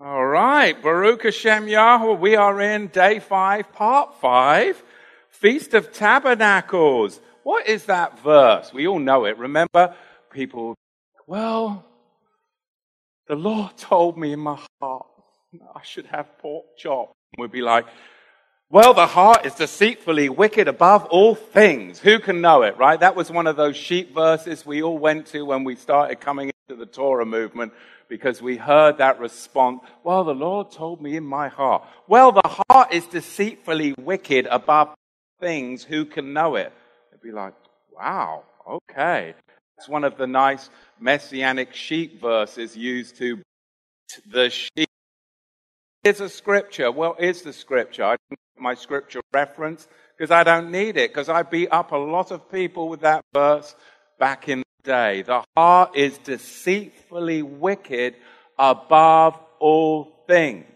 All right, Baruch Hashem Yahweh. We are in day five, part five, Feast of Tabernacles. What is that verse? We all know it. Remember, people, well, the Lord told me in my heart I should have pork chop. We'd be like, well, the heart is deceitfully wicked above all things. Who can know it, right? That was one of those sheep verses we all went to when we started coming into the Torah movement because we heard that response. Well, the Lord told me in my heart. Well, the heart is deceitfully wicked above things. Who can know it? It'd be like, wow, okay. It's one of the nice messianic sheep verses used to the sheep. Here's a scripture. Well, is the scripture. I my scripture reference because I don't need it because I beat up a lot of people with that verse back in the day. The heart is deceitfully wicked above all things.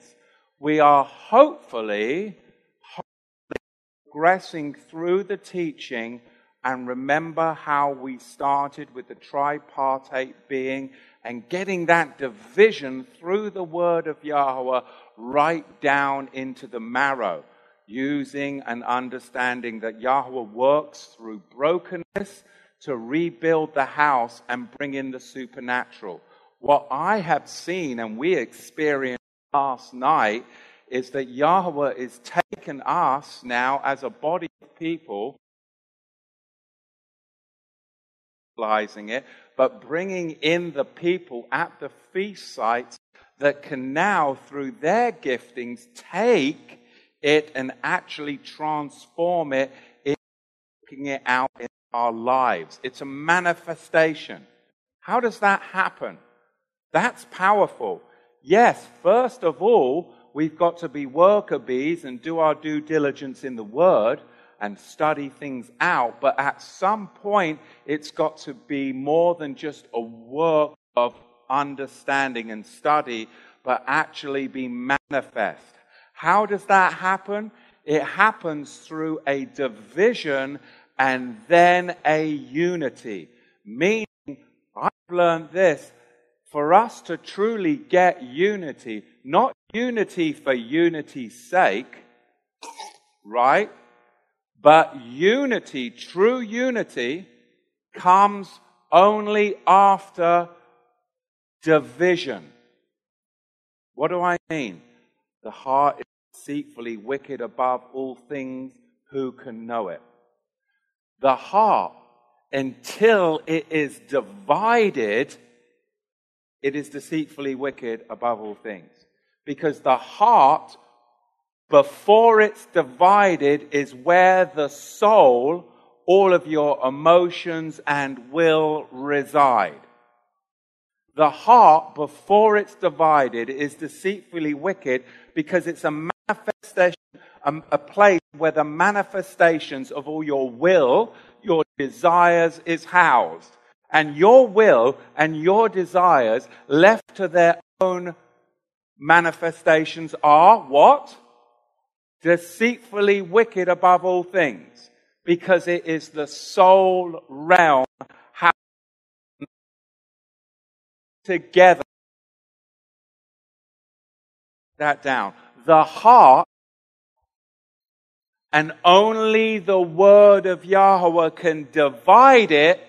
We are hopefully, hopefully progressing through the teaching and remember how we started with the tripartite being and getting that division through the word of Yahweh right down into the marrow, using and understanding that Yahweh works through brokenness to rebuild the house and bring in the supernatural. What I have seen and we experienced last night is that Yahweh is taking us now as a body of people, it, but bringing in the people at the feast sites that can now, through their giftings, take it and actually transform it, in, it out in our lives. It's a manifestation. How does that happen? That's powerful. Yes, first of all, we've got to be worker bees and do our due diligence in the Word and study things out. But at some point, it's got to be more than just a work of understanding and study, but actually be manifest. How does that happen? It happens through a division and then a unity. Meaning, I've learned this for us to truly get unity, not unity for unity's sake, right? But unity, true unity, comes only after division. What do I mean? The heart is deceitfully wicked above all things. Who can know it? the heart until it is divided, it is deceitfully wicked above all things. Because the heart, before it's divided, is where the soul, all of your emotions and will reside. The heart, before it's divided, is deceitfully wicked because it's a manifestation a, place where the manifestations of all your will, your desires is housed. And your will and your desires left to their own manifestations are what? Deceitfully wicked above all things. Because it is the soul realm together. That down. The heart and only the word of Yahweh can divide it.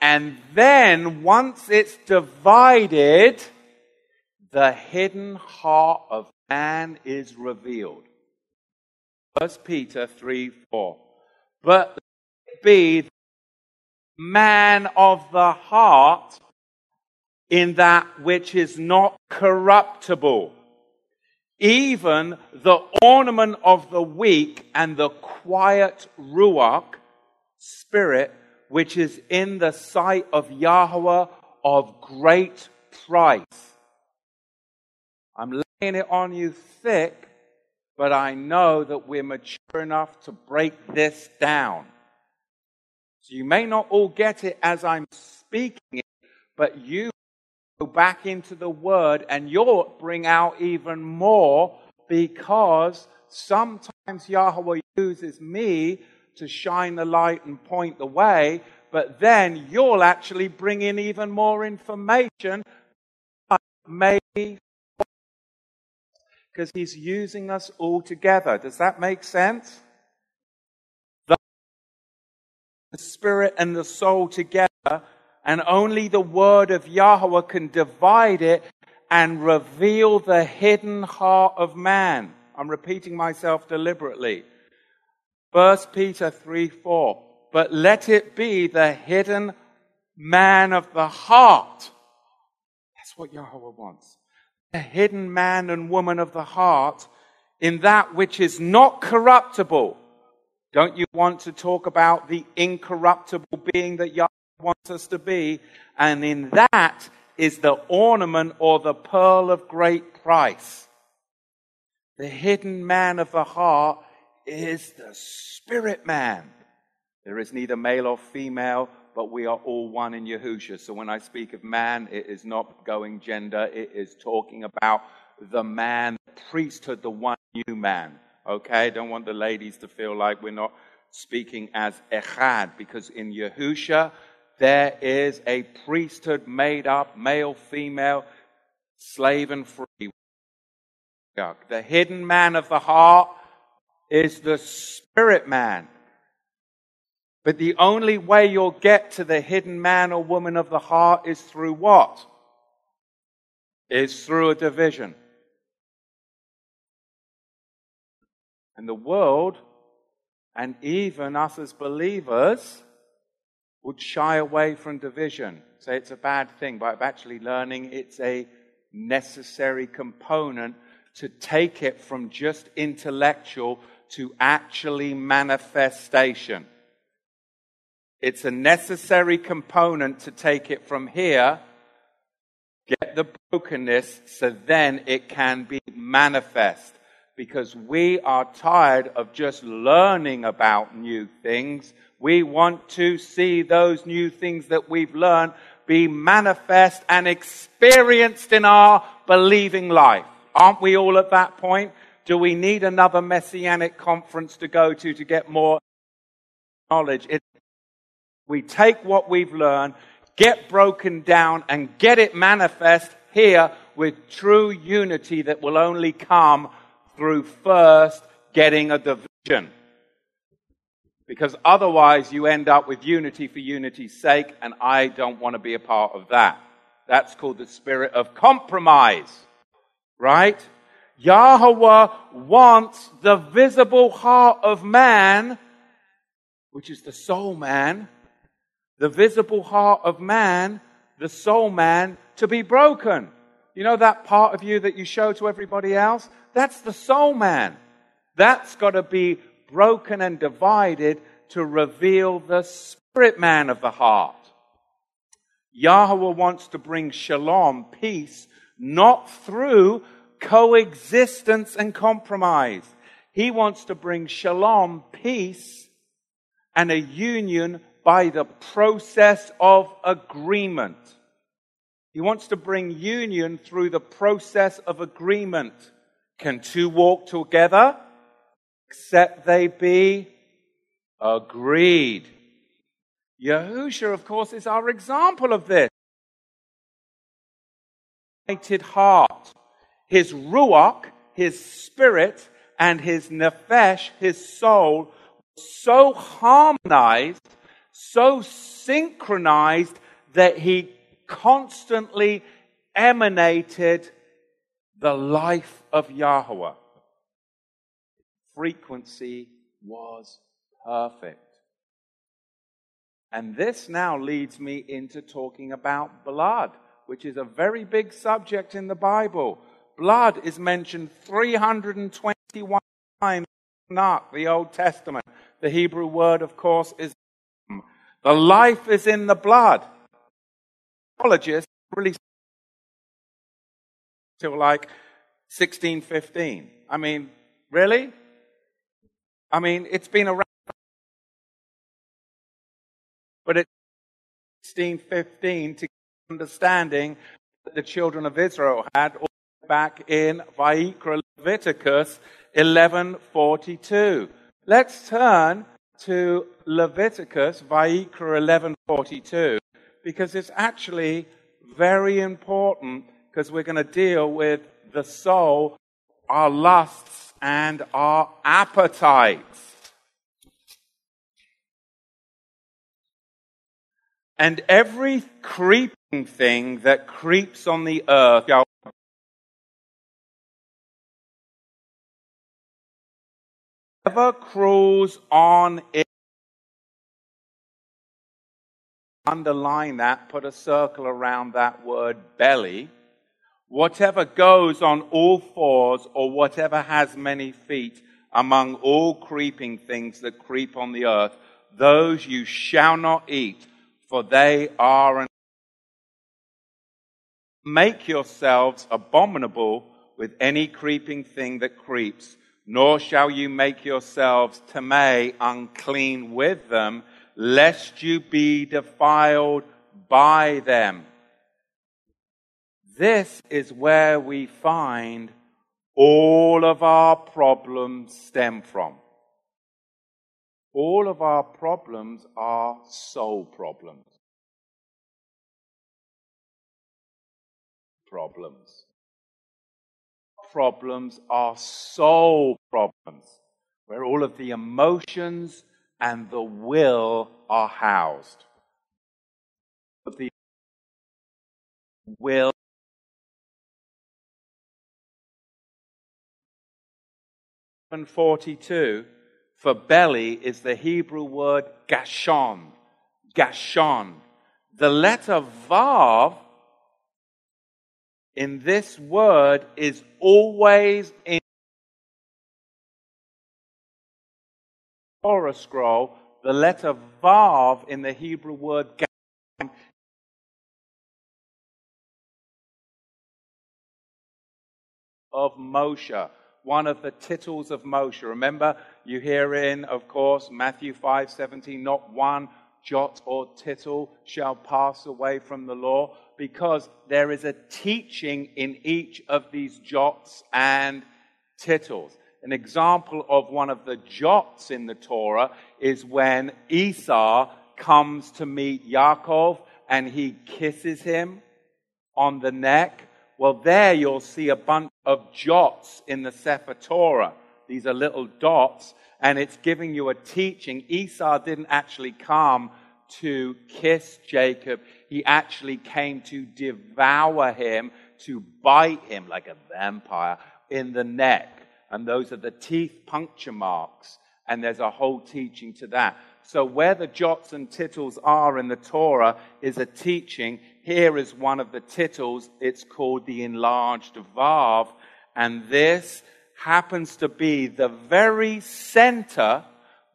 And then once it's divided, the hidden heart of man is revealed. First Peter 3 4. But be man of the heart in that which is not corruptible even the ornament of the weak and the quiet ruach spirit, which is in the sight of Yahweh of great price. I'm laying it on you thick, but I know that we're mature enough to break this down. So you may not all get it as I'm speaking it, but you go back into the Word and you'll bring out even more because sometimes Yahweh uses me to shine the light and point the way, but then you'll actually bring in even more information, maybe because he's using us all together. Does that make sense? The spirit and the soul together, and only the word of Yahweh can divide it and reveal the hidden heart of man. I'm repeating myself deliberately. 1 Peter 3 4. But let it be the hidden man of the heart. That's what Yahweh wants. The hidden man and woman of the heart in that which is not corruptible. Don't you want to talk about the incorruptible being that Yahweh wants us to be? And in that is the ornament or the pearl of great price. The hidden man of the heart is the spirit man. There is neither male or female, but we are all one in Yahusha. So when I speak of man, it is not going gender, it is talking about the man, the priesthood, the one new man. Okay? Don't want the ladies to feel like we're not speaking as echad, because in Yahusha, there is a priesthood made up, male, female, slave and free. The hidden man of the heart is the spirit man. But the only way you'll get to the hidden man or woman of the heart is through what? Is through a division. And the world, and even us as believers, would shy away from division. Say it's a bad thing, but I'm actually learning it's a necessary component to take it from just intellectual to actually manifestation. It's a necessary component to take it from here, get the brokenness, so then it can be manifest. Because we are tired of just learning about new things. We want to see those new things that we've learned be manifest and experienced in our believing life. Aren't we all at that point? Do we need another messianic conference to go to to get more knowledge? It, we take what we've learned, get broken down, and get it manifest here with true unity that will only come through first getting a division. Because otherwise, you end up with unity for unity's sake, and I don't want to be a part of that. That's called the spirit of compromise. Right? Yahweh wants the visible heart of man, which is the soul man, the visible heart of man, the soul man, to be broken. You know that part of you that you show to everybody else? That's the soul man. That's got to be broken and divided to reveal the spirit man of the heart. Yahweh wants to bring shalom, peace, not through coexistence and compromise. He wants to bring shalom, peace, and a union by the process of agreement. He wants to bring union through the process of agreement. Can two walk together except they be agreed? Yahusha, of course, is our example of this. United heart his ruach, his spirit, and his nefesh, his soul, so harmonized, so synchronized that he constantly emanated the life of Yahweh. Frequency was perfect. And this now leads me into talking about blood, which is a very big subject in the Bible. Blood is mentioned 321 times in the Old Testament. The Hebrew word, of course, is the life is in the blood. Apologists really till like 1615. I mean, really? I mean, it's been around, but it's 1615 to understanding that the children of Israel had back in Vaikra Leviticus 11:42. Let's turn to Leviticus Vaikra 11:42 because it's actually very important because we're going to deal with the soul our lusts and our appetites. And every creeping thing that creeps on the earth, ever crawls on it, underline that, put a circle around that word belly. Whatever goes on all fours or whatever has many feet among all creeping things that creep on the earth, those you shall not eat for they are an Make yourselves abominable with any creeping thing that creeps, nor shall you make yourselves tamei unclean with them, lest you be defiled by them. This is where we find all of our problems stem from. All of our problems are soul problems. Problems. Problems are soul problems, where all of the emotions and the will are housed. The will 42 for belly is the Hebrew word gashon. Gashon. The letter vav in this word is always in Torah scroll. The letter vav in the Hebrew word gashon of Moshe one of the titles of Moshe. Remember, you hear in, of course, Matthew 5 17, not one jot or tittle shall pass away from the law, because there is a teaching in each of these jots and tittles. An example of one of the jots in the Torah is when Esau comes to meet Yaakov and he kisses him on the neck well, there you'll see a bunch of jots in the Sefer Torah. These are little dots, and it's giving you a teaching. Esau didn't actually come to kiss Jacob, he actually came to devour him, to bite him like a vampire in the neck. And those are the teeth puncture marks. And there's a whole teaching to that. So, where the jots and tittles are in the Torah is a teaching. Here is one of the tittles. It's called the enlarged Vav. And this happens to be the very center,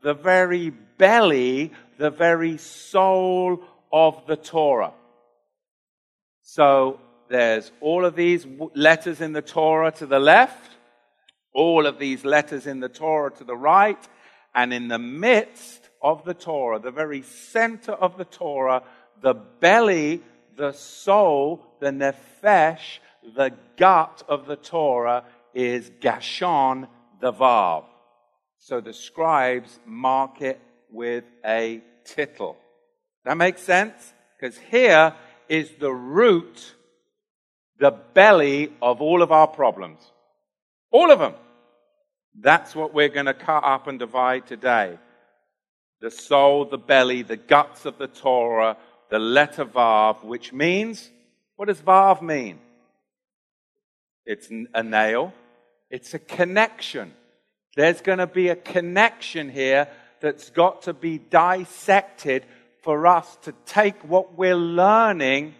the very belly, the very soul of the Torah. So, there's all of these letters in the Torah to the left, all of these letters in the Torah to the right, and in the midst of the Torah, the very center of the Torah, the belly, the soul, the nefesh, the gut of the Torah is Gashon, the Vav. So the scribes mark it with a tittle. That makes sense? Because here is the root, the belly of all of our problems. All of them. That's what we're going to cut up and divide today the soul, the belly, the guts of the Torah, the letter Vav, which means, what does Vav mean? It's a nail, it's a connection. There's going to be a connection here that's got to be dissected for us to take what we're learning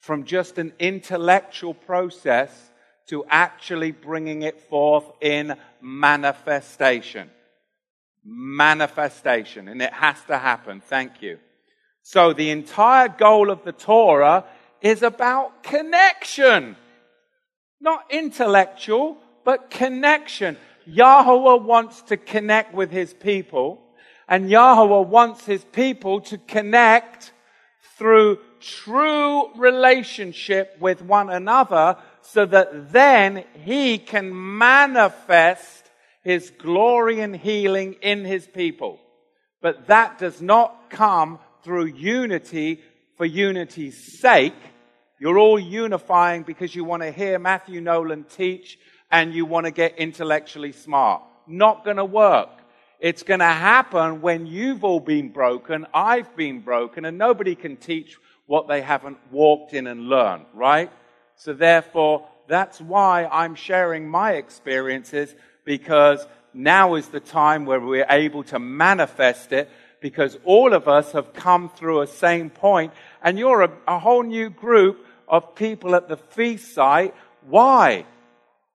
from just an intellectual process to actually bringing it forth in manifestation manifestation, and it has to happen. Thank you. So, the entire goal of the Torah is about connection, not intellectual, but connection. Yahweh wants to connect with his people, and Yahweh wants his people to connect through true relationship with one another so that then he can manifest his glory and healing in his people. But that does not come through unity for unity's sake. You're all unifying because you want to hear Matthew Nolan teach and you want to get intellectually smart. Not going to work. It's going to happen when you've all been broken, I've been broken, and nobody can teach what they haven't walked in and learned, right? So therefore, that's why I'm sharing my experiences because now is the time where we're able to manifest it because all of us have come through a same point and you're a, a whole new group of people at the feast site. Why?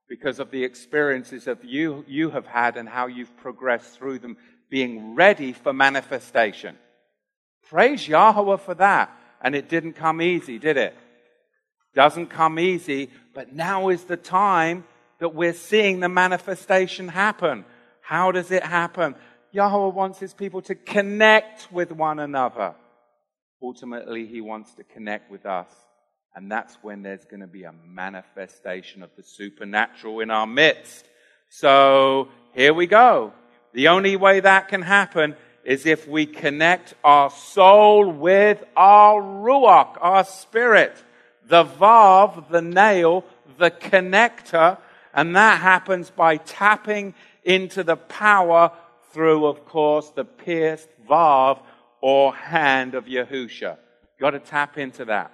Because of the experiences of you, you have had and how you've progressed through them being ready for manifestation. Praise Yahweh for that. And it didn't come easy, did it? Doesn't come easy, but now is the time that we're seeing the manifestation happen. How does it happen? Yahweh wants his people to connect with one another. Ultimately, he wants to connect with us. And that's when there's going to be a manifestation of the supernatural in our midst. So here we go. The only way that can happen is if we connect our soul with our ruach, our spirit, the vav, the nail, the connector, and that happens by tapping into the power through, of course, the pierced vav or hand of Yahusha. Got to tap into that.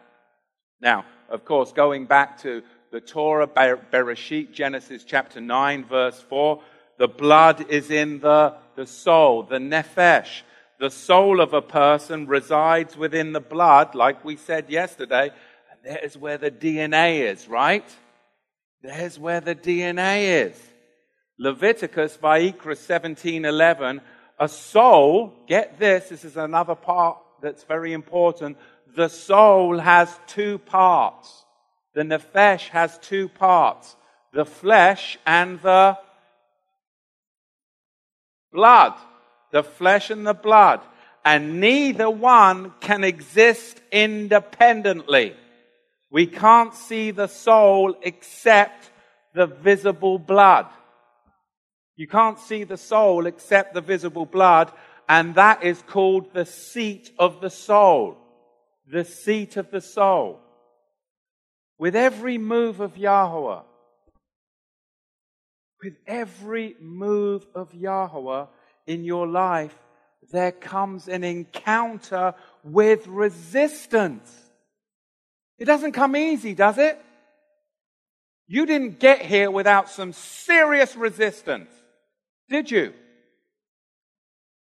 Now, of course, going back to the Torah, Bereshit, Genesis chapter 9, verse 4, the blood is in the, the soul, the nephesh. The soul of a person resides within the blood, like we said yesterday, and there's where the DNA is, right? There's where the DNA is. Leviticus, Vayikra 17:11, a soul, get this, this is another part that's very important. The soul has two parts. The nephesh has two parts. The flesh and the blood. The flesh and the blood. And neither one can exist independently. We can't see the soul except the visible blood. You can't see the soul except the visible blood, and that is called the seat of the soul. The seat of the soul. With every move of Yahweh, with every move of Yahweh in your life, there comes an encounter with resistance. It doesn't come easy, does it? You didn't get here without some serious resistance. Did you?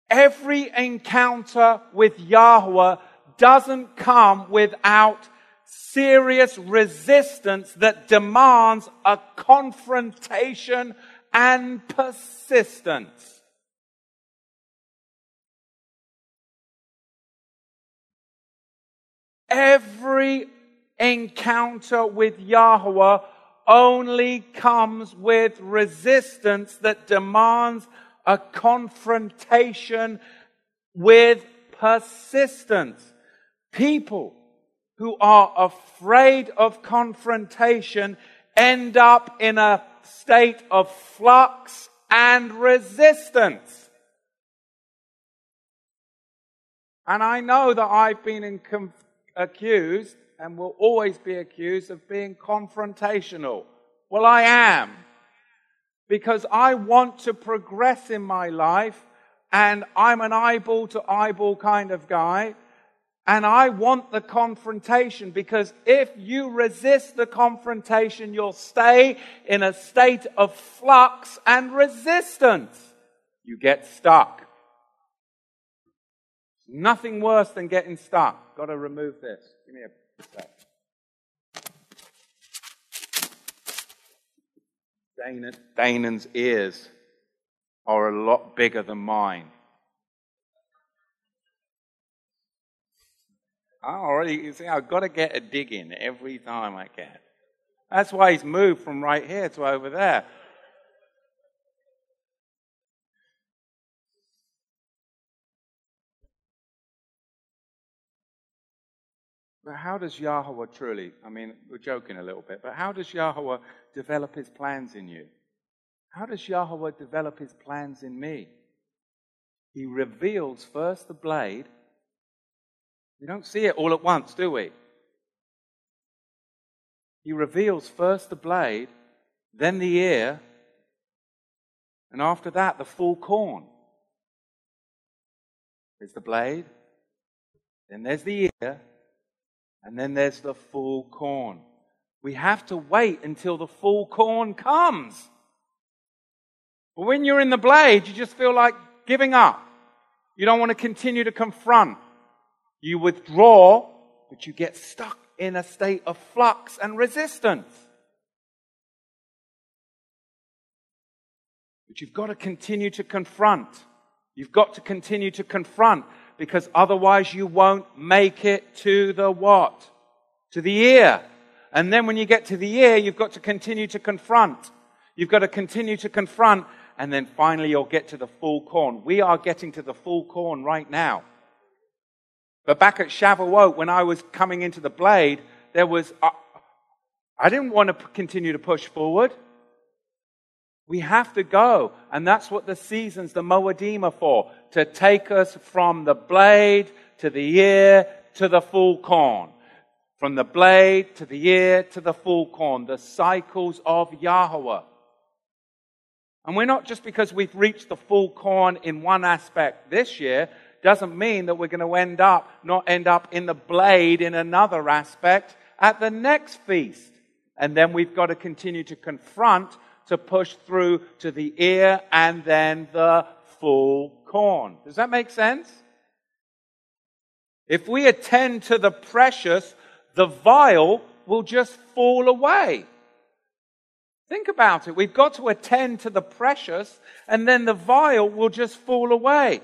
Every encounter with Yahweh doesn't come without serious resistance that demands a confrontation and persistence. Every encounter with Yahweh only comes with resistance that demands a confrontation with persistence. People who are afraid of confrontation end up in a state of flux and resistance. And I know that I've been com- accused and will always be accused of being confrontational. Well, I am. Because I want to progress in my life, and I'm an eyeball to eyeball kind of guy. And I want the confrontation because if you resist the confrontation, you'll stay in a state of flux and resistance. You get stuck. Nothing worse than getting stuck. Got to remove this. Give me a Danon, Danon's ears are a lot bigger than mine. I already, you see, I've got to get a dig in every time I can. That's why he's moved from right here to over there. But how does Yahweh truly, I mean, we're joking a little bit, but how does Yahweh develop his plans in you? How does Yahweh develop his plans in me? He reveals first the blade. We don't see it all at once, do we? He reveals first the blade, then the ear, and after that, the full corn. There's the blade, then there's the ear, and then there's the full corn. We have to wait until the full corn comes. But when you're in the blade, you just feel like giving up. You don't want to continue to confront. You withdraw, but you get stuck in a state of flux and resistance. But you've got to continue to confront. You've got to continue to confront because otherwise you won't make it to the what? To the ear. And then when you get to the ear, you've got to continue to confront. You've got to continue to confront and then finally you'll get to the full corn. We are getting to the full corn right now. But back at Shavuot, when I was coming into the blade, there was, uh, I didn't want to continue to push forward. We have to go. And that's what the seasons, the Moedim are for, to take us from the blade to the ear to the full corn. From the blade to the ear to the full corn. The cycles of Yahweh. And we're not just because we've reached the full corn in one aspect this year, doesn't mean that we're going to end up, not end up in the blade in another aspect at the next feast. And then we've got to continue to confront, to push through to the ear and then the full corn. Does that make sense? If we attend to the precious, the vile will just fall away. Think about it. We've got to attend to the precious, and then the vile will just fall away.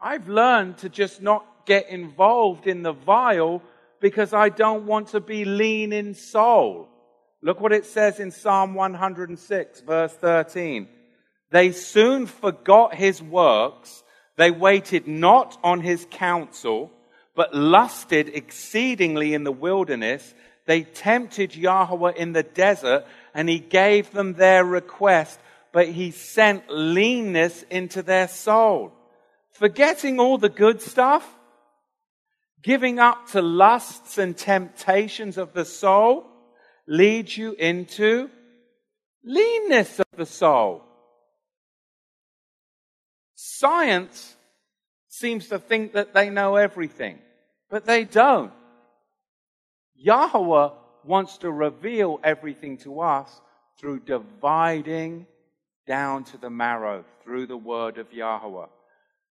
I've learned to just not get involved in the vile because I don't want to be lean in soul. Look what it says in Psalm 106, verse 13. They soon forgot his works. They waited not on his counsel, but lusted exceedingly in the wilderness they tempted Yahweh in the desert and he gave them their request, but he sent leanness into their soul. Forgetting all the good stuff, giving up to lusts and temptations of the soul leads you into leanness of the soul. Science seems to think that they know everything, but they don't. Yahweh wants to reveal everything to us through dividing down to the marrow through the word of Yahweh.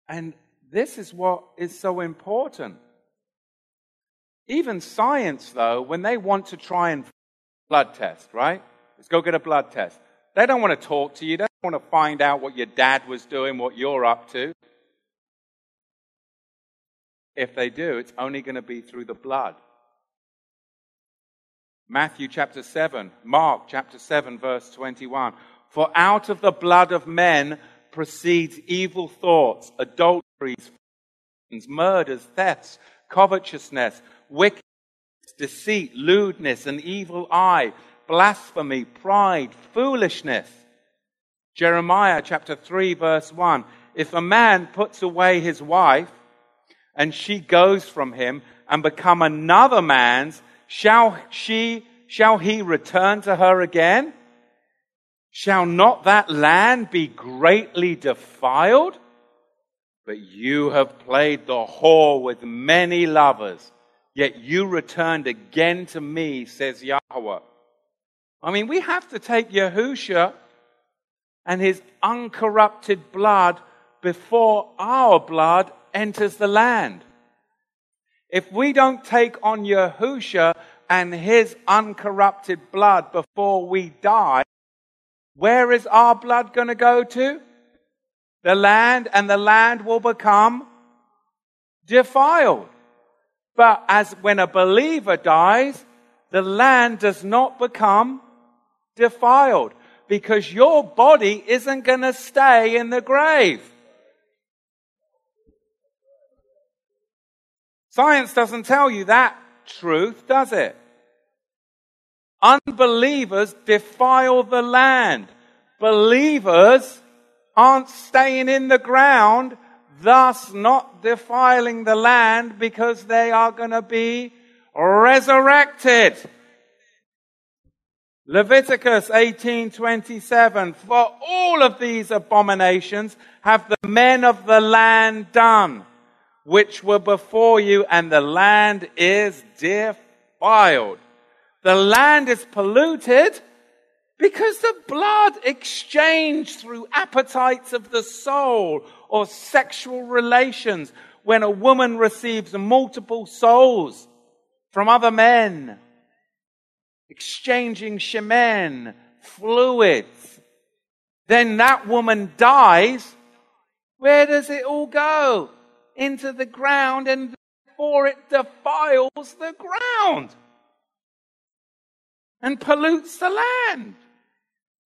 And this is what is so important. Even science, though, when they want to try and blood test, right? Let's go get a blood test. They don't want to talk to you. They don't want to find out what your dad was doing, what you're up to. If they do, it's only going to be through the blood. Matthew chapter 7, Mark chapter 7, verse 21. For out of the blood of men proceeds evil thoughts, adulteries, murders, thefts, covetousness, wickedness, deceit, lewdness, an evil eye, blasphemy, pride, foolishness. Jeremiah chapter 3, verse 1. If a man puts away his wife and she goes from him and become another man's, Shall she, shall he return to her again? Shall not that land be greatly defiled? But you have played the whore with many lovers, yet you returned again to me, says Yahweh. I mean, we have to take Yahusha and his uncorrupted blood before our blood enters the land. If we don't take on Yahusha and his uncorrupted blood before we die, where is our blood going to go to? The land, and the land will become defiled. But as when a believer dies, the land does not become defiled because your body isn't going to stay in the grave. Science doesn't tell you that truth, does it? Unbelievers defile the land. Believers aren't staying in the ground, thus not defiling the land because they are going to be resurrected. Leviticus 18:27 For all of these abominations have the men of the land done which were before you and the land is defiled. The land is polluted because the blood exchanged through appetites of the soul or sexual relations when a woman receives multiple souls from other men, exchanging shemen, fluids, then that woman dies. Where does it all go? Into the ground and therefore it defiles the ground and pollutes the land.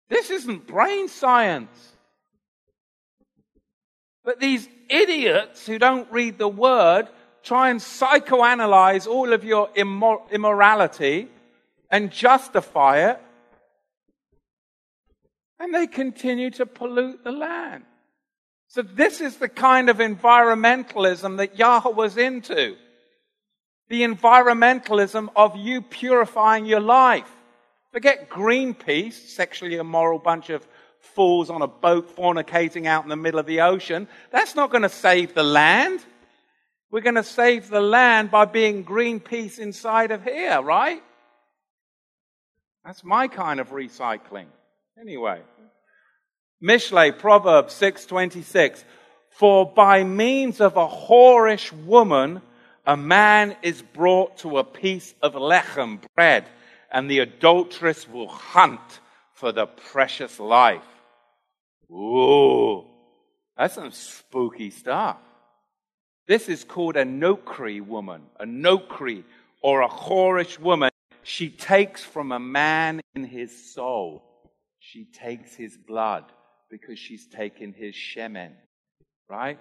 This isn't brain science. But these idiots who don't read the word try and psychoanalyze all of your immor- immorality and justify it. And they continue to pollute the land. So this is the kind of environmentalism that Yahweh was into. The environmentalism of you purifying your life. Forget Greenpeace, sexually immoral bunch of fools on a boat fornicating out in the middle of the ocean. That's not going to save the land. We're going to save the land by being Greenpeace inside of here, right? That's my kind of recycling. Anyway. Mishle, Proverbs 6:26. For by means of a whorish woman, a man is brought to a piece of lechem, bread, and the adulteress will hunt for the precious life. Ooh, that's some spooky stuff. This is called a nokri woman, a nokri, or a whorish woman. She takes from a man in his soul. She takes his blood because she's taken his shemen. Right?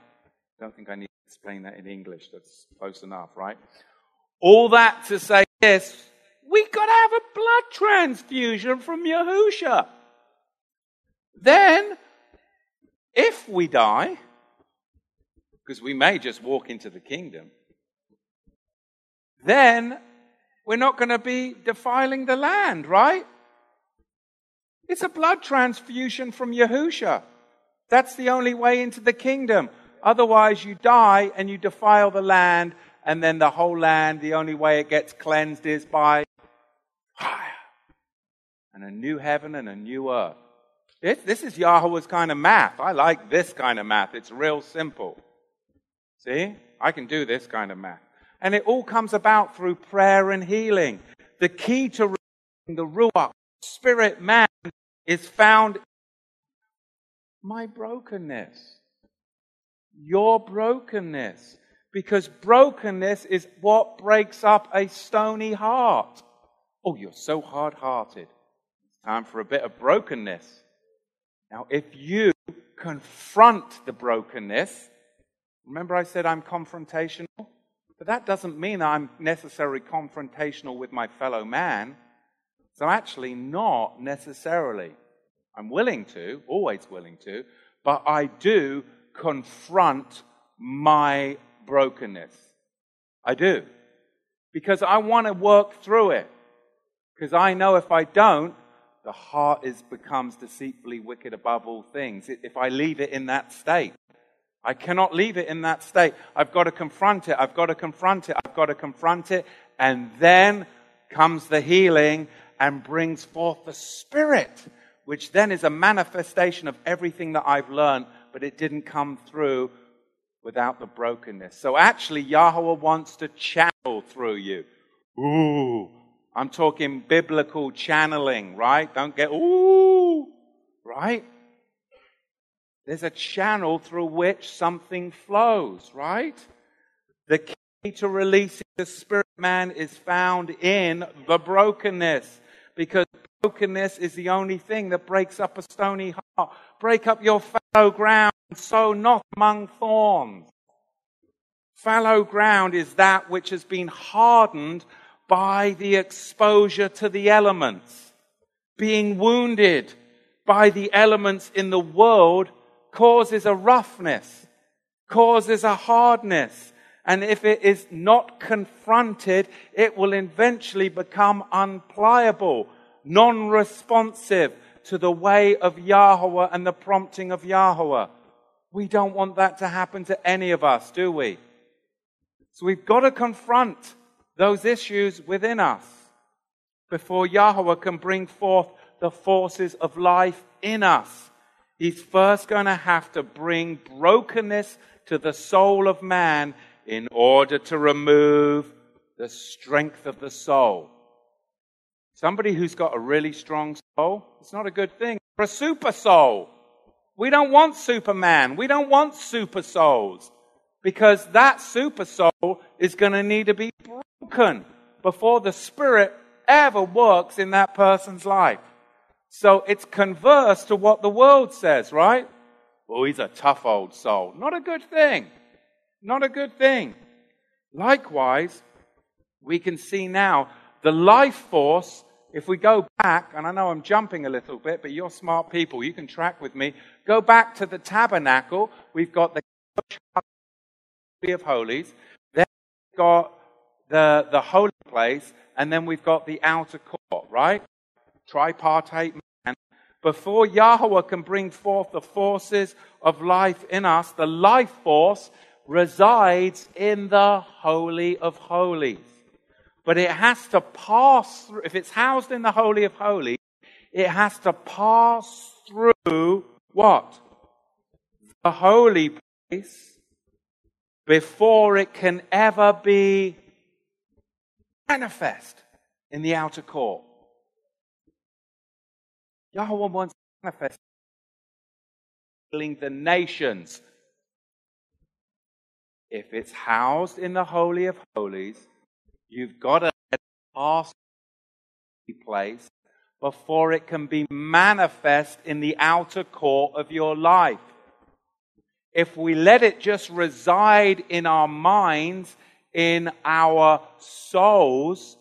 Don't think I need to explain that in English. That's close enough, right? All that to say this, we got to have a blood transfusion from Yahusha. Then if we die, because we may just walk into the kingdom, then we're not going to be defiling the land, right? It's a blood transfusion from Yahusha. That's the only way into the kingdom. Otherwise, you die and you defile the land, and then the whole land, the only way it gets cleansed is by fire. And a new heaven and a new earth. This, this is Yahweh's kind of math. I like this kind of math. It's real simple. See? I can do this kind of math. And it all comes about through prayer and healing. The key to the Ruach, spirit man, is found in my brokenness. Your brokenness. Because brokenness is what breaks up a stony heart. Oh, you're so hard hearted. It's time for a bit of brokenness. Now, if you confront the brokenness, remember I said I'm confrontational? But that doesn't mean I'm necessarily confrontational with my fellow man. So actually, not necessarily. I'm willing to, always willing to, but I do confront my brokenness. I do. Because I want to work through it. Because I know if I don't, the heart is becomes deceitfully wicked above all things. If I leave it in that state, I cannot leave it in that state. I've got to confront it. I've got to confront it. I've got to confront it. And then comes the healing and brings forth the Spirit, which then is a manifestation of everything that I've learned, but it didn't come through without the brokenness. So actually, Yahweh wants to channel through you. Ooh, I'm talking biblical channeling, right? Don't get, ooh, right? There's a channel through which something flows, right? The key to releasing the spirit man is found in the brokenness because brokenness is the only thing that breaks up a stony heart. Break up your fallow ground, sow not among thorns. Fallow ground is that which has been hardened by the exposure to the elements. Being wounded by the elements in the world causes a roughness, causes a hardness. And if it is not confronted, it will eventually become unpliable. non responsive to the way of Yahweh and the prompting of Yahweh. We don't want that to happen to any of us, do we? So we've got to confront those issues within us before Yahweh can bring forth the forces of life in us. He's first going to have to bring brokenness to the soul of man in order to remove the strength of the soul. Somebody who's got a really strong soul, it's not a good thing. For a super soul. We don't want Superman. We don't want super souls. Because that super soul is going to need to be broken before the Spirit ever works in that person's life. So it's converse to what the world says, right? Oh, he's a tough old soul. Not a good thing. Not a good thing. Likewise, we can see now the life force. If we go back, and I know I'm jumping a little bit, but you're smart people, you can track with me. Go back to the tabernacle. We've got the of Holies. Then we've got the, the holy place, and then we've got the outer court, right? Tripartite man. Before Yahweh can bring forth the forces of life in us, the life force resides in the Holy of Holies. But it has to pass through, if it's housed in the Holy of Holies, it has to pass through what? The holy place before it can ever be manifest in the outer court. Yahweh wants to manifest the nations. If it's housed in the Holy of Holies, you've got to pass place before it can be manifest in the outer court of your life. If we let it just reside in our minds, in our souls,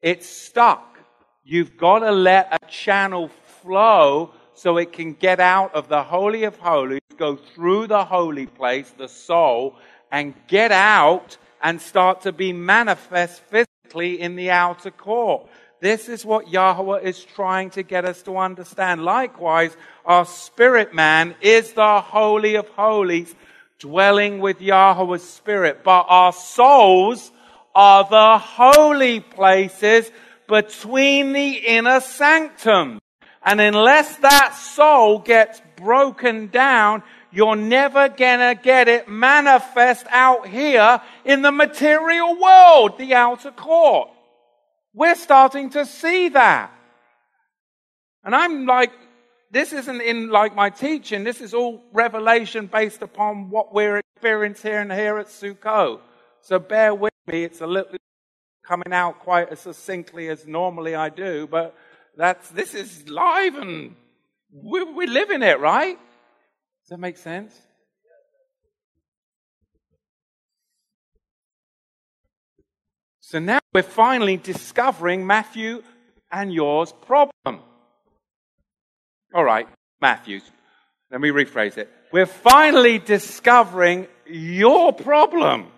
it's stuck. You've got to let a channel flow so it can get out of the Holy of Holies, go through the holy place, the soul, and get out and start to be manifest physically in the outer court. This is what Yahweh is trying to get us to understand. Likewise, our spirit man is the Holy of Holies, dwelling with Yahweh's spirit. But our souls are the holy places between the inner sanctum. And unless that soul gets broken down, you're never gonna get it manifest out here in the material world, the outer court. We're starting to see that. And I'm like, this isn't in like my teaching. This is all revelation based upon what we're experiencing here and here at Sukkot. So bear with me. It's a little coming out quite as succinctly as normally I do, but that's, this is live and we, we live in it, right? Does that make sense? So now we're finally discovering Matthew and yours problem. All right, Matthews. Let me rephrase it. We're finally discovering your problem.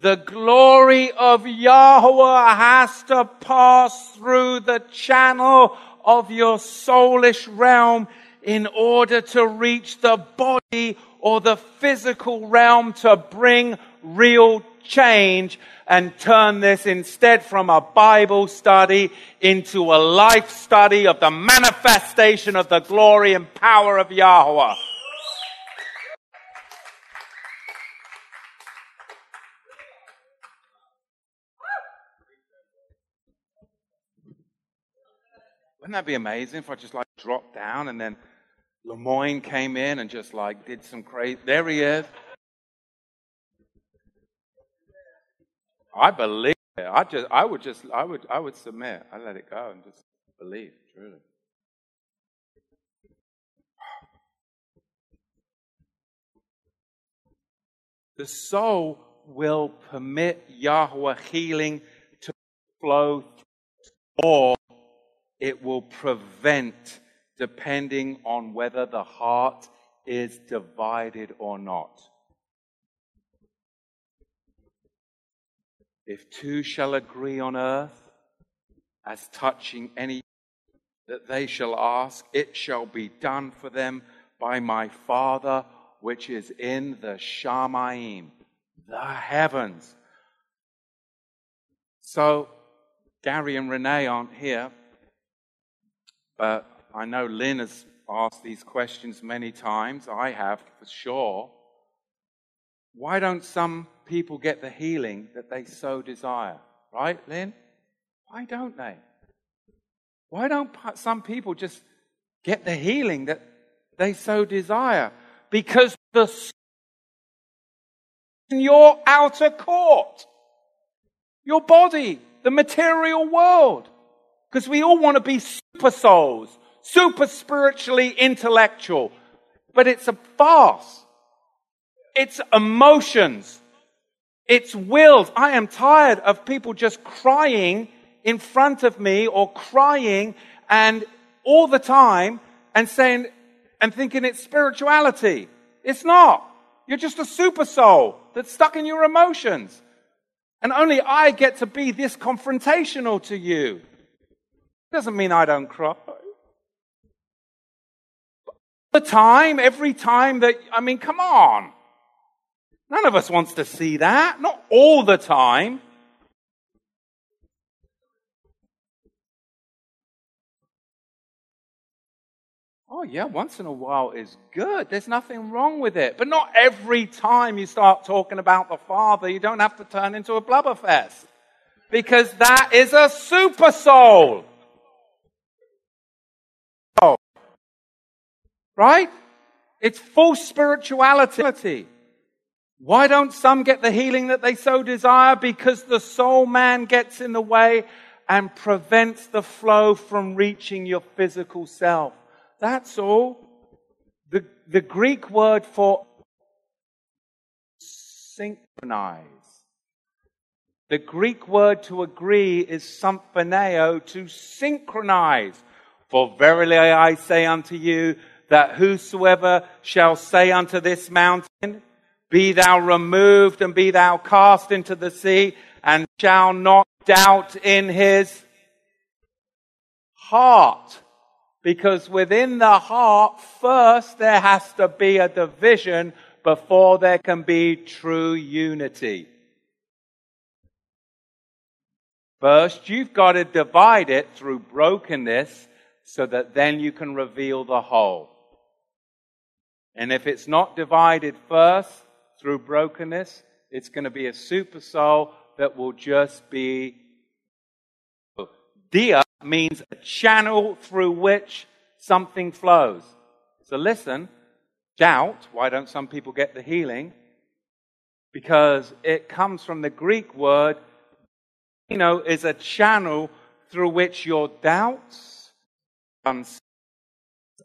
The glory of Yahweh has to pass through the channel of your soulish realm in order to reach the body or the physical realm to bring real change and turn this instead from a Bible study into a life study of the manifestation of the glory and power of Yahweh. Wouldn't that be amazing if I just like dropped down and then Lemoyne came in and just like did some crazy. There he is. I believe. I just, I would just, I would, I would submit. I let it go and just believe, truly. The soul will permit Yahweh healing to flow, or it will prevent, depending on whether the heart is divided or not. If two shall agree on earth as touching any that they shall ask, it shall be done for them by my Father which is in the Shamaim, the heavens. So, Gary and Renee aren't here, but I know Lynn has asked these questions many times. I have for sure. Why don't some people get the healing that they so desire? Right, Lynn? Why don't they? Why don't some people just get the healing that they so desire? Because the in your outer court, your body, the material world. Because we all want to be super souls, super spiritually intellectual. But it's a farce. It's emotions. It's wills. I am tired of people just crying in front of me or crying and all the time and saying and thinking it's spirituality. It's not. You're just a super soul that's stuck in your emotions. And only I get to be this confrontational to you. Doesn't mean I don't cry. The time, every time that, I mean, come on. None of us wants to see that. Not all the time. Oh, yeah, once in a while is good. There's nothing wrong with it. But not every time you start talking about the Father, you don't have to turn into a blubberfest. Because that is a super soul. Right? It's full spirituality. Why don't some get the healing that they so desire? Because the soul man gets in the way and prevents the flow from reaching your physical self. That's all. The, the Greek word for synchronize. The Greek word to agree is symphoneo, to synchronize. For verily I say unto you that whosoever shall say unto this mountain, be thou removed and be thou cast into the sea, and shall not doubt in his heart because within the heart, first there has to be a division before there can be true unity. First, you've got to divide it through brokenness so that then you can reveal the whole. And if it's not divided first through brokenness, it's going to be a super soul that will just be dia means a channel through which something flows. So listen, doubt, why don't some people get the healing? Because it comes from the Greek word, you know, is a channel through which your doubts are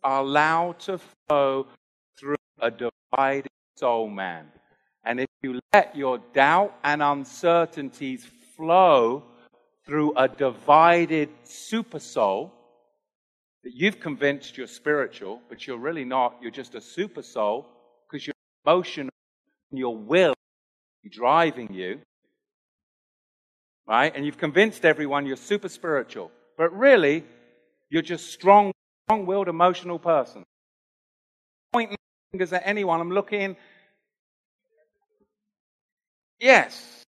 allowed to flow through a divided soul man. And if you let your doubt and uncertainties flow through a divided super soul that you've convinced you're spiritual, but you're really not. You're just a super soul because your emotion and your will driving you. Right? And you've convinced everyone you're super spiritual. But really, you're just strong, strong-willed, emotional person. Pointing fingers at anyone. I'm looking. Yes.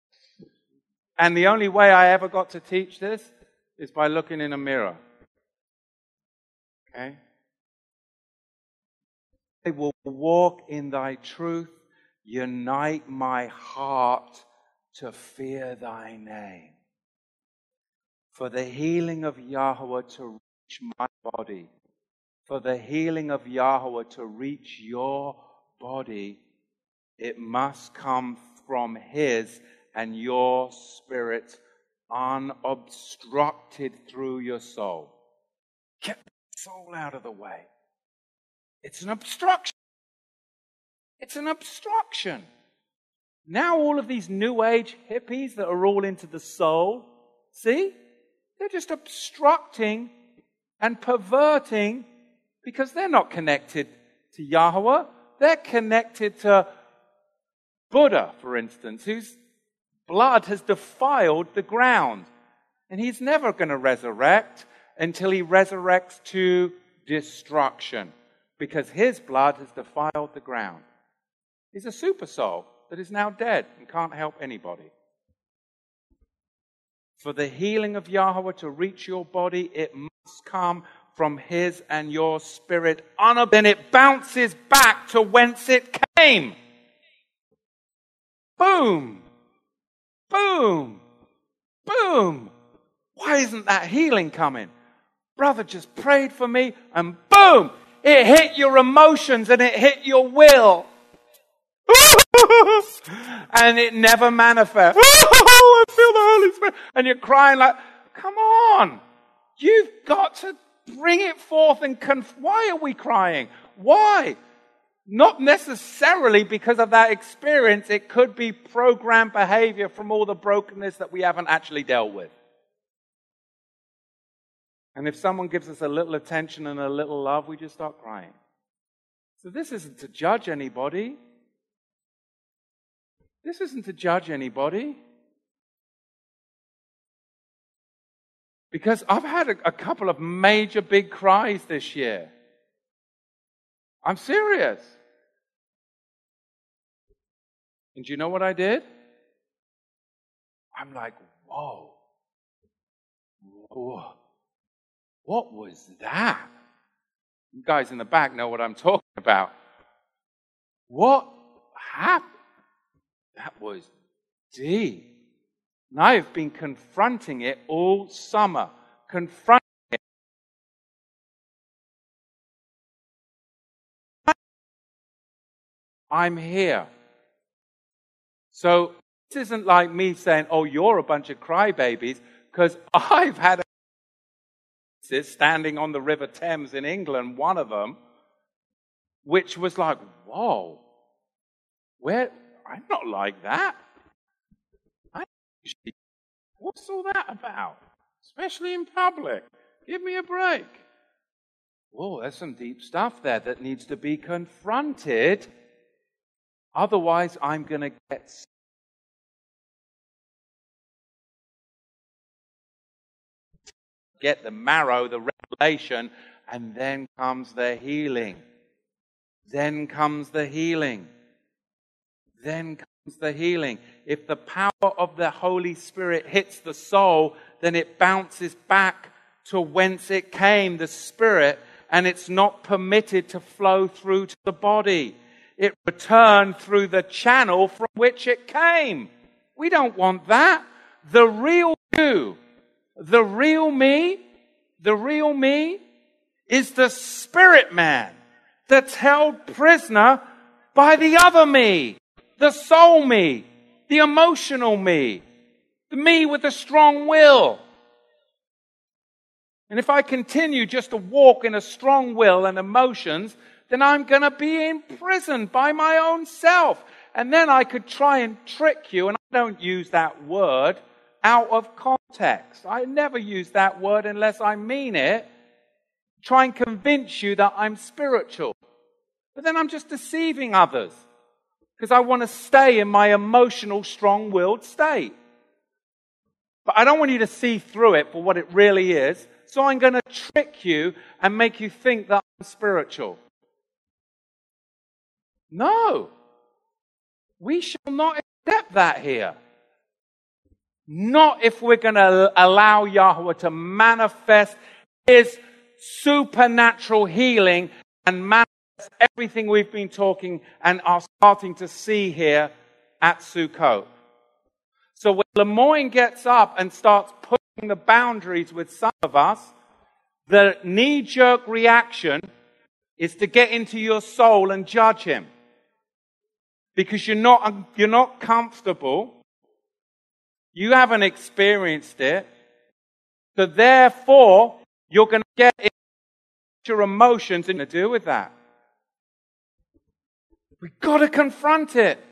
And the only way I ever got to teach this is by looking in a mirror. Okay? I will walk in thy truth, unite my heart to fear thy name. For the healing of Yahweh to reach my body, for the healing of Yahweh to reach your body, it must come from his and your spirit unobstructed through your soul. Get the soul out of the way. It's an obstruction. It's an obstruction. Now, all of these new age hippies that are all into the soul, see? They're just obstructing and perverting because they're not connected to Yahweh. They're connected to Buddha, for instance, whose blood has defiled the ground. And he's never going to resurrect until he resurrects to destruction because his blood has defiled the ground. He's a super soul that is now dead and can't help anybody. For the healing of Yahweh to reach your body, it must come from his and your spirit. Then it bounces back to whence it came. Boom! Boom! Boom! Why isn't that healing coming? Brother just prayed for me and boom! It hit your emotions and it hit your will. and it never manifests. I feel the Holy Spirit. And you're crying like, come on. You've got to bring it forth and conf- why are we crying? Why? Not necessarily because of that experience. It could be programmed behavior from all the brokenness that we haven't actually dealt with. And if someone gives us a little attention and a little love, we just start crying. So this isn't to judge anybody. This isn't to judge anybody. Because I've had a, a couple of major big cries this year. I'm serious. And you know what I did? I'm like, whoa. Whoa. What was that? You guys in the back know what I'm talking about. What happened? That was deep. And I have been confronting it all summer, confronting I'm here. So this isn't like me saying, oh, you're a bunch of crybabies, because I've had a standing on the River Thames in England, one of them, which was like, whoa, where, I'm not like that. I what's all that about? Especially in public. Give me a break. Whoa, there's some deep stuff there that needs to be confronted. Otherwise, I'm going to get get the marrow, the revelation, and then comes the healing. Then comes the healing then comes the healing. If the power of the Holy Spirit hits the soul, then it bounces back to whence it came, the Spirit, and it's not permitted to flow through to the body. It returned through the channel from which it came. We don't want that. The real you, the real me, the real me is the spirit man that's held prisoner by the other me the soul me, the emotional me, the me with the strong will. And if I continue just to walk in a strong will and emotions, then I'm going to be imprisoned by my own self. And then I could try and trick you, and I don't use that word out of context. I never use that word unless I mean it. Try and convince you that I'm spiritual. But then I'm just deceiving others because I want to stay in my emotional, strong willed state. But I don't want you to see through it for what it really is. So I'm going to trick you and make you think that I'm spiritual. No. We shall not accept that here. Not if we're going to allow Yahweh to manifest his supernatural healing and manifest everything we've been talking and are starting to see here at Sukkot. So when Lemoyne gets up and starts pushing the boundaries with some of us, the knee jerk reaction is to get into your soul and judge him. Because you're not, uh, you're not comfortable. You haven't experienced it. So therefore, you're going to get your emotions and to do with that. We've got to confront it.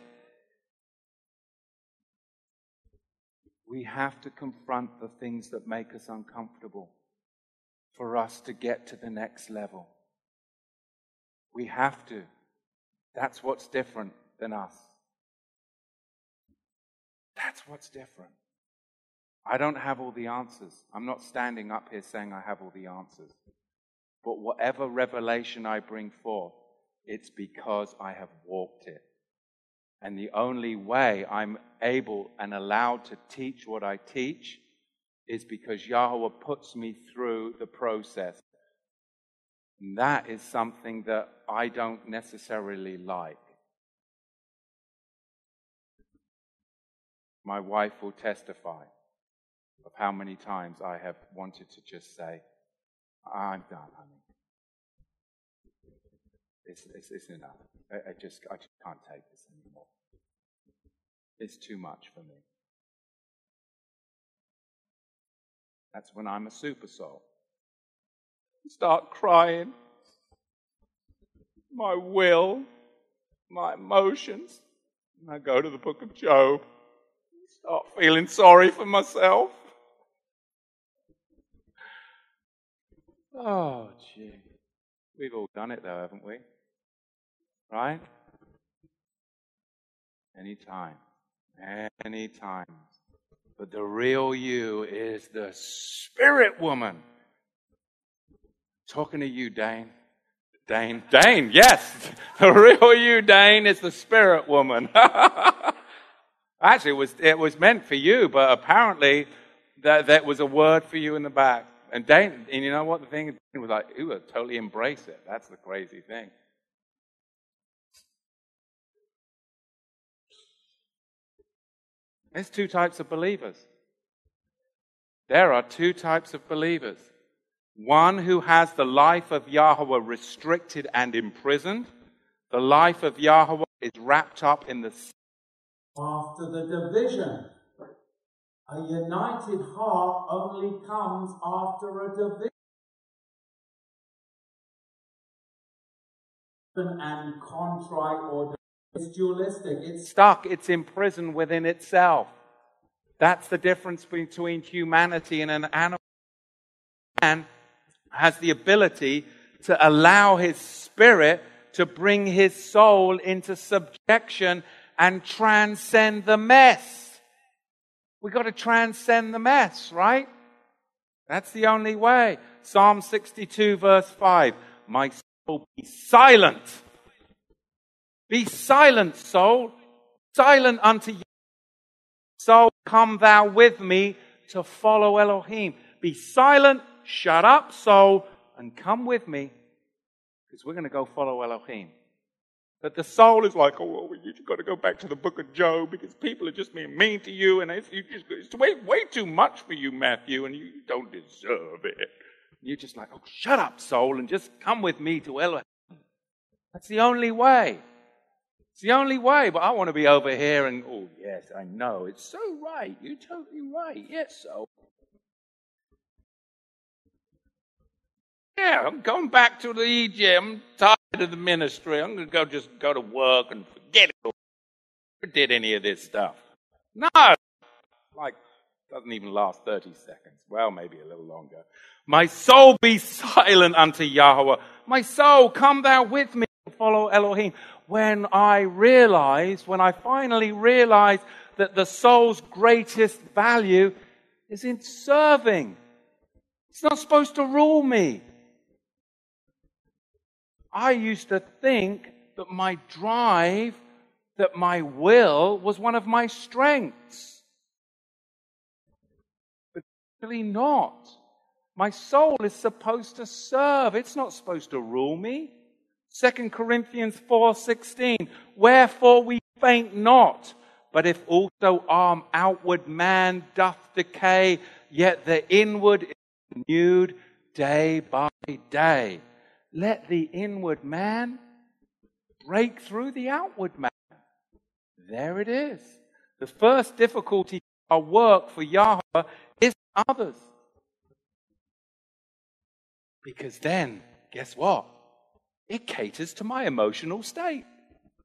We have to confront the things that make us uncomfortable for us to get to the next level. We have to. That's what's different than us. That's what's different. I don't have all the answers. I'm not standing up here saying I have all the answers. But whatever revelation I bring forth, it's because I have walked it. And the only way I'm able and allowed to teach what I teach is because Yahweh puts me through the process. And that is something that I don't necessarily like. My wife will testify of how many times I have wanted to just say, I'm done, honey. It's, it's, it's enough. I, I, just, I just can't take this anymore. It's too much for me. That's when I'm a super soul. Start crying. My will, my emotions. And I go to the book of Job. Start feeling sorry for myself. Oh, gee. We've all done it though, haven't we? Right? Anytime. Anytime. But the real you is the spirit woman. Talking to you, Dane. Dane. Dane, yes. The real you, Dane, is the spirit woman. Actually, it was, it was meant for you, but apparently that, that was a word for you in the back. And Dane, and you know what the thing was like? Would totally embrace it. That's the crazy thing. There's two types of believers. There are two types of believers. One who has the life of Yahweh restricted and imprisoned. The life of Yahweh is wrapped up in the. After the division. A united heart only comes after a division. And contrite or it's dualistic. It's stuck. It's imprisoned within itself. That's the difference between humanity and an animal. Man has the ability to allow his spirit to bring his soul into subjection and transcend the mess. We've got to transcend the mess, right? That's the only way. Psalm 62, verse 5. My soul be silent be silent, soul, silent unto you. Soul, come thou with me to follow Elohim. Be silent, shut up, soul, and come with me because we're going to go follow Elohim. That the soul is like, oh, well, you've got to go back to the book of Job because people are just being mean to you and it's, just, it's way, way too much for you, Matthew, and you don't deserve it. you're just like, oh, shut up, soul, and just come with me to Elohim. That's the only way. It's the only way, but I want to be over here and, oh, yes, I know. It's so right. You're totally right. Yes, so. Yeah, I'm going back to the Egypt. Of the ministry. I'm going to go just go to work and forget it. Never did any of this stuff. No. Like, doesn't even last 30 seconds. Well, maybe a little longer. My soul be silent unto Yahweh. My soul, come thou with me to follow Elohim when I realized, when I finally realized that the soul's greatest value is in serving. It's not supposed to rule me. I used to think that my drive, that my will was one of my strengths. But really not. My soul is supposed to serve. It's not supposed to rule me. 2 Corinthians 4:16 Wherefore we faint not but if also our outward man doth decay yet the inward is renewed day by day let the inward man break through the outward man there it is the first difficulty our work for Yahweh is others because then guess what it caters to my emotional state,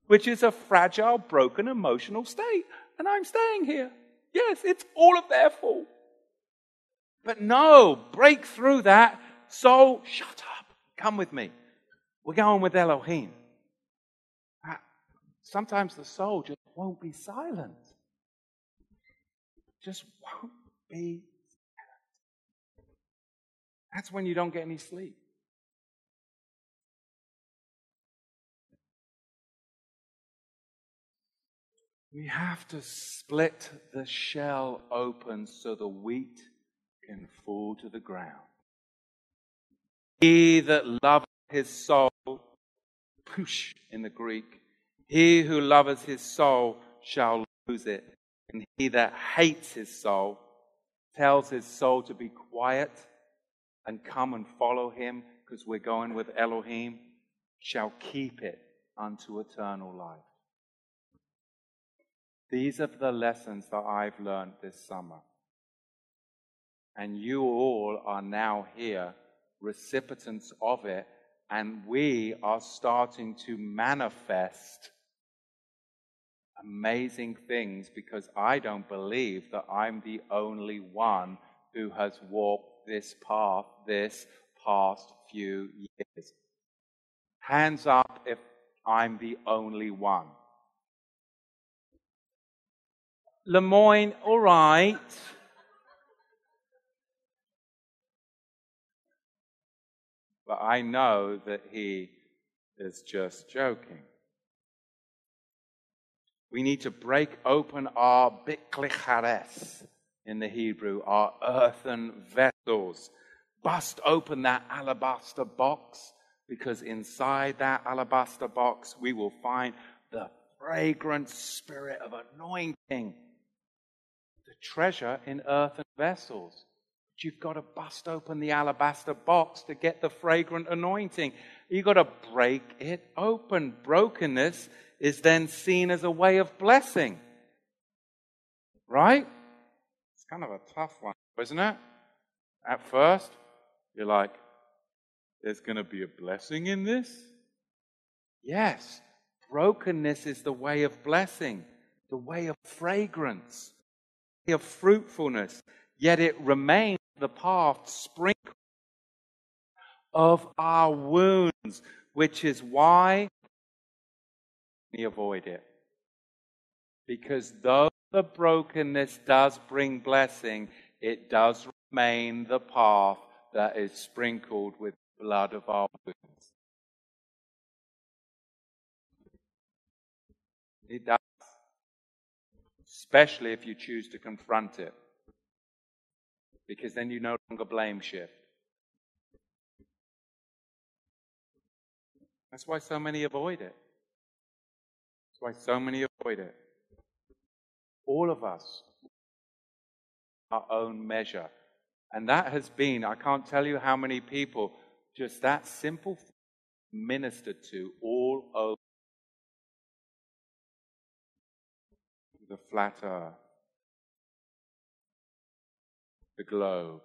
which is a fragile, broken emotional state. And I'm staying here. Yes, it's all of their fault. But no, break through that. Soul, shut up. Come with me. We're going with Elohim. Ah, sometimes the soul just won't be silent. Just won't. be silent. That's when you don't get any sleep. We have to split the shell open so the wheat can fall to the ground. He that loveth his soul, push in the Greek, he who loveth his soul shall lose it. And he that hates his soul tells his soul to be quiet and come and follow him because we're going with Elohim, shall keep it unto eternal life. These are the lessons that I've learned this summer. And you all are now here, recipients of it, and we are starting to manifest amazing things because I don't believe that I'm the only one who has walked this path this past few years. Hands up if I'm the only one. Lemoyne, all right. But I know that he is just joking. We need to break open our biklichares in the Hebrew, our earthen vessels. Bust open that alabaster box because inside that alabaster box we will find the fragrant spirit of anointing the treasure in earthen vessels. You've got to bust open the alabaster box to get the fragrant anointing. You've got to break it open. Brokenness is then seen as a way of blessing. Right? It's kind of a tough one, isn't it? At first, you're like, there's going to be a blessing in this? Yes. Brokenness is the way of blessing, the way of fragrance the way of fruitfulness, yet it remains the path sprinkled of our wounds, which is why we avoid it. Because though the brokenness does bring blessing, it does remain the path that is sprinkled with the blood of our wounds. It does especially if you choose to confront it, because then you no longer blame shift. That's why so many avoid it. That's why so many avoid it. All of us, our own measure. And that has been, I can't tell you how many people just that simple ministered to all over the flat earth, the globe,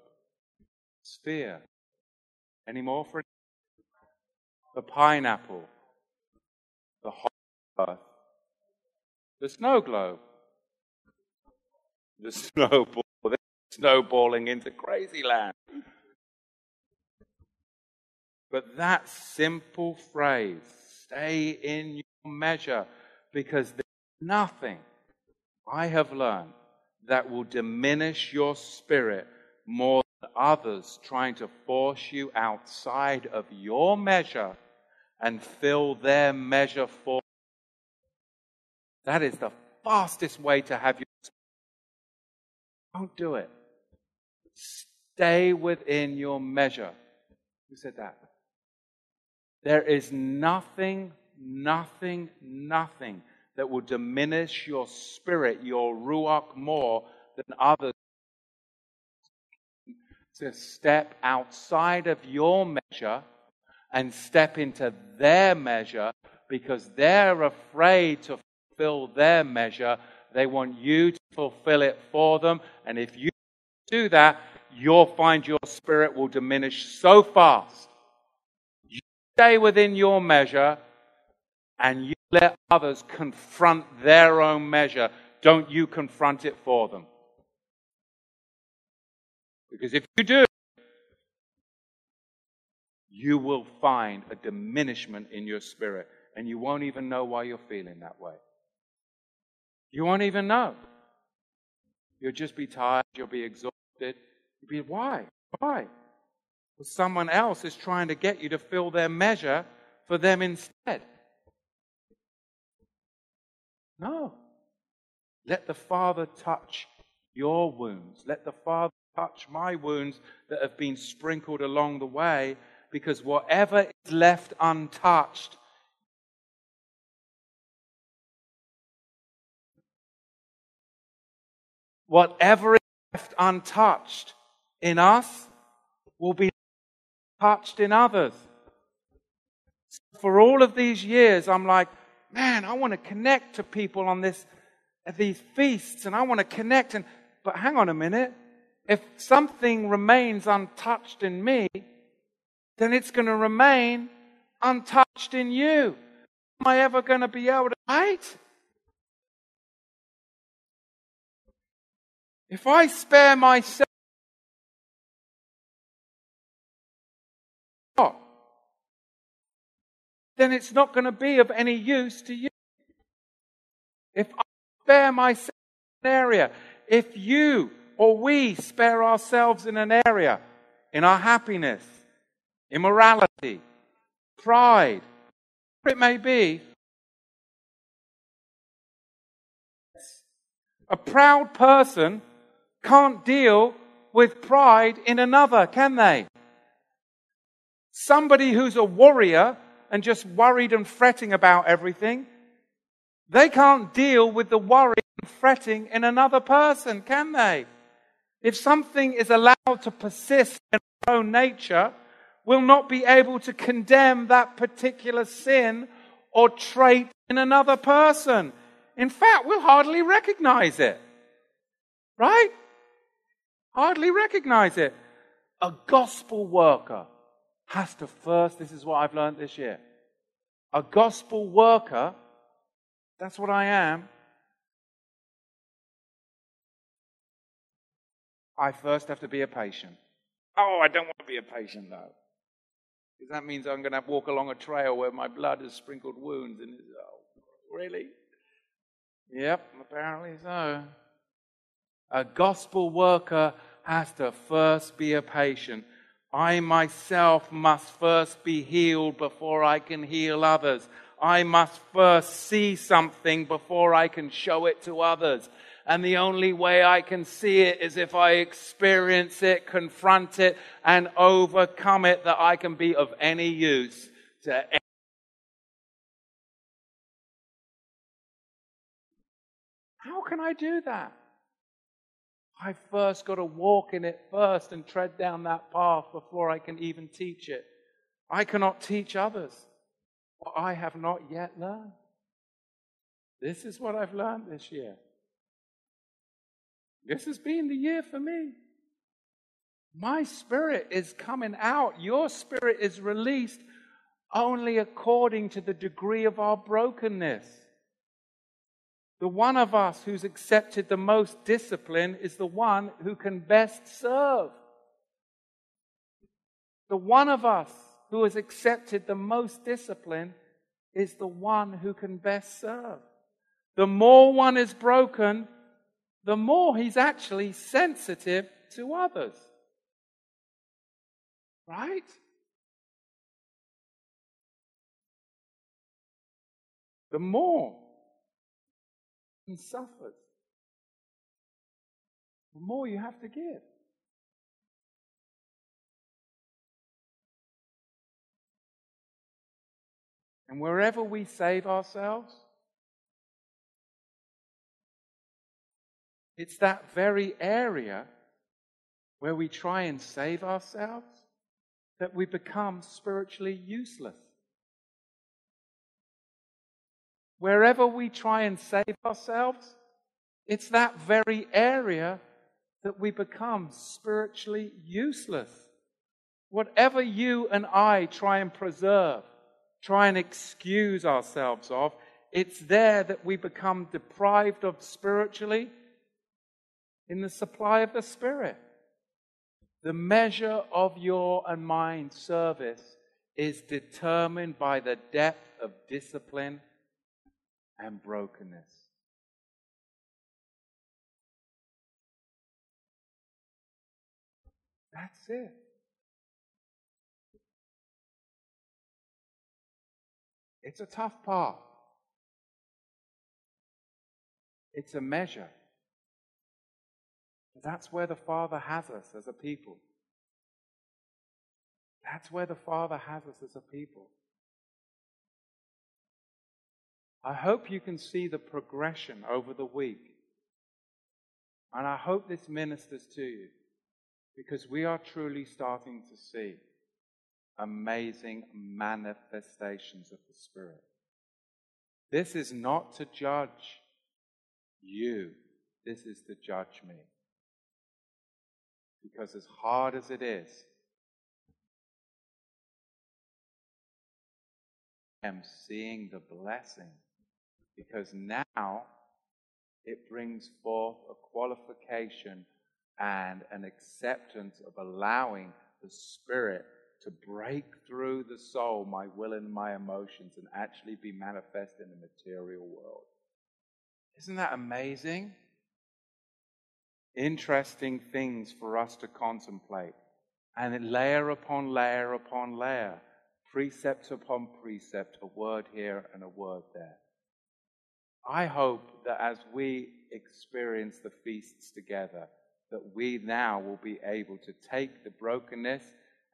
sphere. Any more for the pineapple, the hot earth, the snow globe, the snowball, snowballing into crazy land. But that simple phrase, stay in your measure, because there's nothing I have learned that will diminish your spirit more than others trying to force you outside of your measure and fill their measure for that is the fastest way to have your don't do it. Stay within your measure. Who said that? There is nothing nothing nothing that will diminish your spirit, your ruach more than others. To step outside of your measure and step into their measure because they're afraid to fulfill their measure. They want you to fulfill it for them. And if you do that, you'll find your spirit will diminish so fast. You stay within your measure and you let others confront their own measure. Don't you confront it for them. Because if you do, you will find a diminishment in your spirit, and you won't even know why you're feeling that way. You won't even know. You'll just be tired, you'll be exhausted. You'll be, why? Why? Well, someone else is trying to get you to fill their measure for them instead. No. Let the Father touch your wounds. Let the Father touch my wounds that have been sprinkled along the way, because whatever is left untouched whatever is left untouched in us will be touched in others. For all of these years, I'm like, man, I want to connect to people on this, at these feasts, and I want to connect. And but hang on a minute, if something remains untouched in me, then it's going to remain untouched in you. Am I ever going to be able to wait? If I spare myself, then it's not going to be of any use to you. If I spare myself in an area, if you or we spare ourselves in an area, in our happiness, immorality, pride, it may be, a proud person can't deal with pride in another, can they? Somebody who's a warrior and just worried and fretting about everything, they can't deal with the worry and fretting in another person, can they? If something is allowed to persist in our own nature, we'll not be able to condemn that particular sin or trait in another person. In fact, we'll hardly recognize it. Right? Hardly recognize it. A gospel worker has to first, this is what I've learned this year. A gospel worker, that's what I am. I first have to be a patient. Oh, I don't want to be a patient though. Because that means I'm going to walk along a trail where my blood has sprinkled wounds. And oh, really? Yep, apparently so. A gospel worker has to first be a patient. I myself must first be healed before I can heal others. I must first see something before I can show it to others. And the only way I can see it is if I experience it, confront it, and overcome it, that I can be of any use to How can I do that? I first got to walk in it first and tread down that path before I can even teach it. I cannot teach others what I have not yet learned. This is what I've learned this year. This has been the year for me. My spirit is coming out. Your spirit is released only according to the degree of our brokenness. The one of us who's accepted the most discipline is the one who can best serve. The one of us who has accepted the most discipline is the one who can best serve. The more one is broken, the more he's actually sensitive to others. Right? The more and suffers, the more you have to give. And wherever we save ourselves, it's that very area where we try and save ourselves that we become spiritually useless. Wherever we try and save ourselves, it's that very area that we become spiritually useless. Whatever you and I try and preserve, try and excuse ourselves of, it's there that we become deprived of spiritually in the supply of the Spirit. The measure of your and mine service is determined by the depth of discipline and brokenness. That's it. It's a tough path. It's a measure. That's where the Father has us as a people. That's where the Father has us as a people. I hope you can see the progression over the week. And I hope this ministers to you because we are truly starting to see amazing manifestations of the Spirit. This is not to judge you, this is to judge me. Because as hard as it is, I'm seeing the blessing. Because now it brings forth a qualification and an acceptance of allowing the Spirit to break through the soul, my will and my emotions, and actually be manifest in the material world. Isn't that amazing? Interesting things for us to contemplate. And layer upon layer upon layer, precept upon precept, a word here and a word there. I hope that as we experience the feasts together, that we now will be able to take the brokenness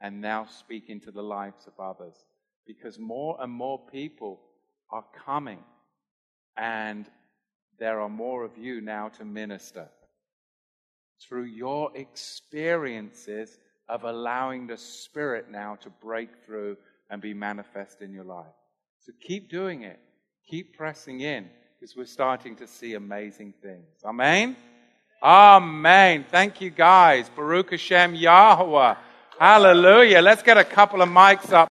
and now speak into the lives of others. Because more and more people are coming, and there are more of you now to minister. Through your experiences of allowing the Spirit now to break through and be manifest in your life. So keep doing it. Keep pressing in because we're starting to see amazing things. Amen? Amen. Thank you, guys. Baruch Hashem Yahweh. Hallelujah. Let's get a couple of mics up.